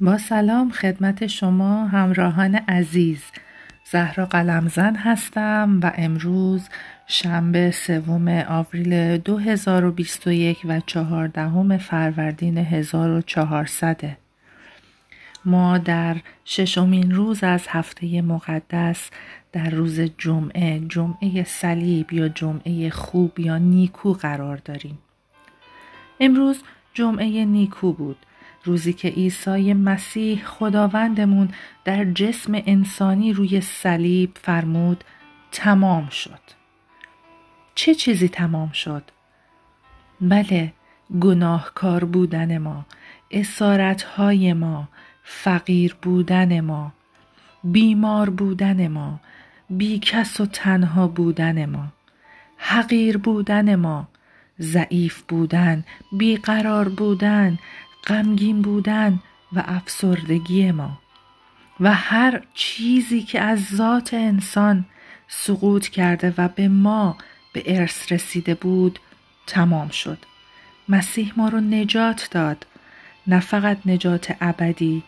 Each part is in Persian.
با سلام خدمت شما همراهان عزیز. زهرا قلمزن هستم و امروز شنبه سوم آوریل 2021 و چهاردهم فروردین 1400 ما در ششمین روز از هفته مقدس در روز جمعه جمعه صلیب یا جمعه خوب یا نیکو قرار داریم. امروز جمعه نیکو بود. روزی که عیسی مسیح خداوندمون در جسم انسانی روی صلیب فرمود تمام شد چه چیزی تمام شد؟ بله گناهکار بودن ما های ما فقیر بودن ما بیمار بودن ما بیکس و تنها بودن ما حقیر بودن ما ضعیف بودن بیقرار بودن غمگین بودن و افسردگی ما و هر چیزی که از ذات انسان سقوط کرده و به ما به ارث رسیده بود تمام شد. مسیح ما رو نجات داد. نه فقط نجات ابدی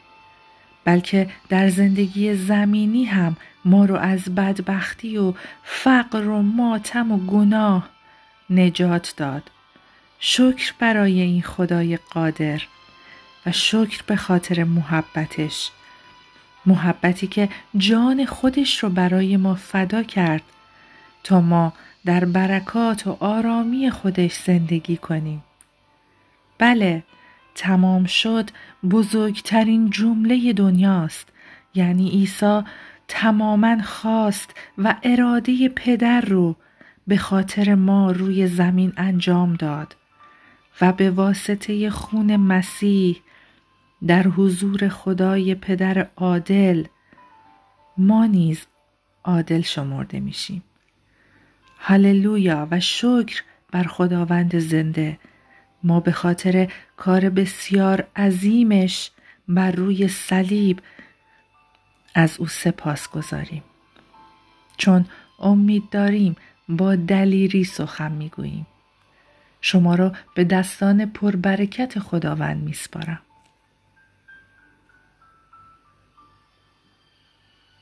بلکه در زندگی زمینی هم ما رو از بدبختی و فقر و ماتم و گناه نجات داد. شکر برای این خدای قادر. و شکر به خاطر محبتش. محبتی که جان خودش رو برای ما فدا کرد تا ما در برکات و آرامی خودش زندگی کنیم. بله تمام شد بزرگترین جمله دنیاست. یعنی عیسی تماما خواست و اراده پدر رو به خاطر ما روی زمین انجام داد. و به واسطه خون مسیح در حضور خدای پدر عادل ما نیز عادل شمرده میشیم. هللویا و شکر بر خداوند زنده. ما به خاطر کار بسیار عظیمش بر روی صلیب از او سپاس گذاریم. چون امید داریم با دلیری سخن می‌گوییم. شما را به دستان پربرکت خداوند میسپارم.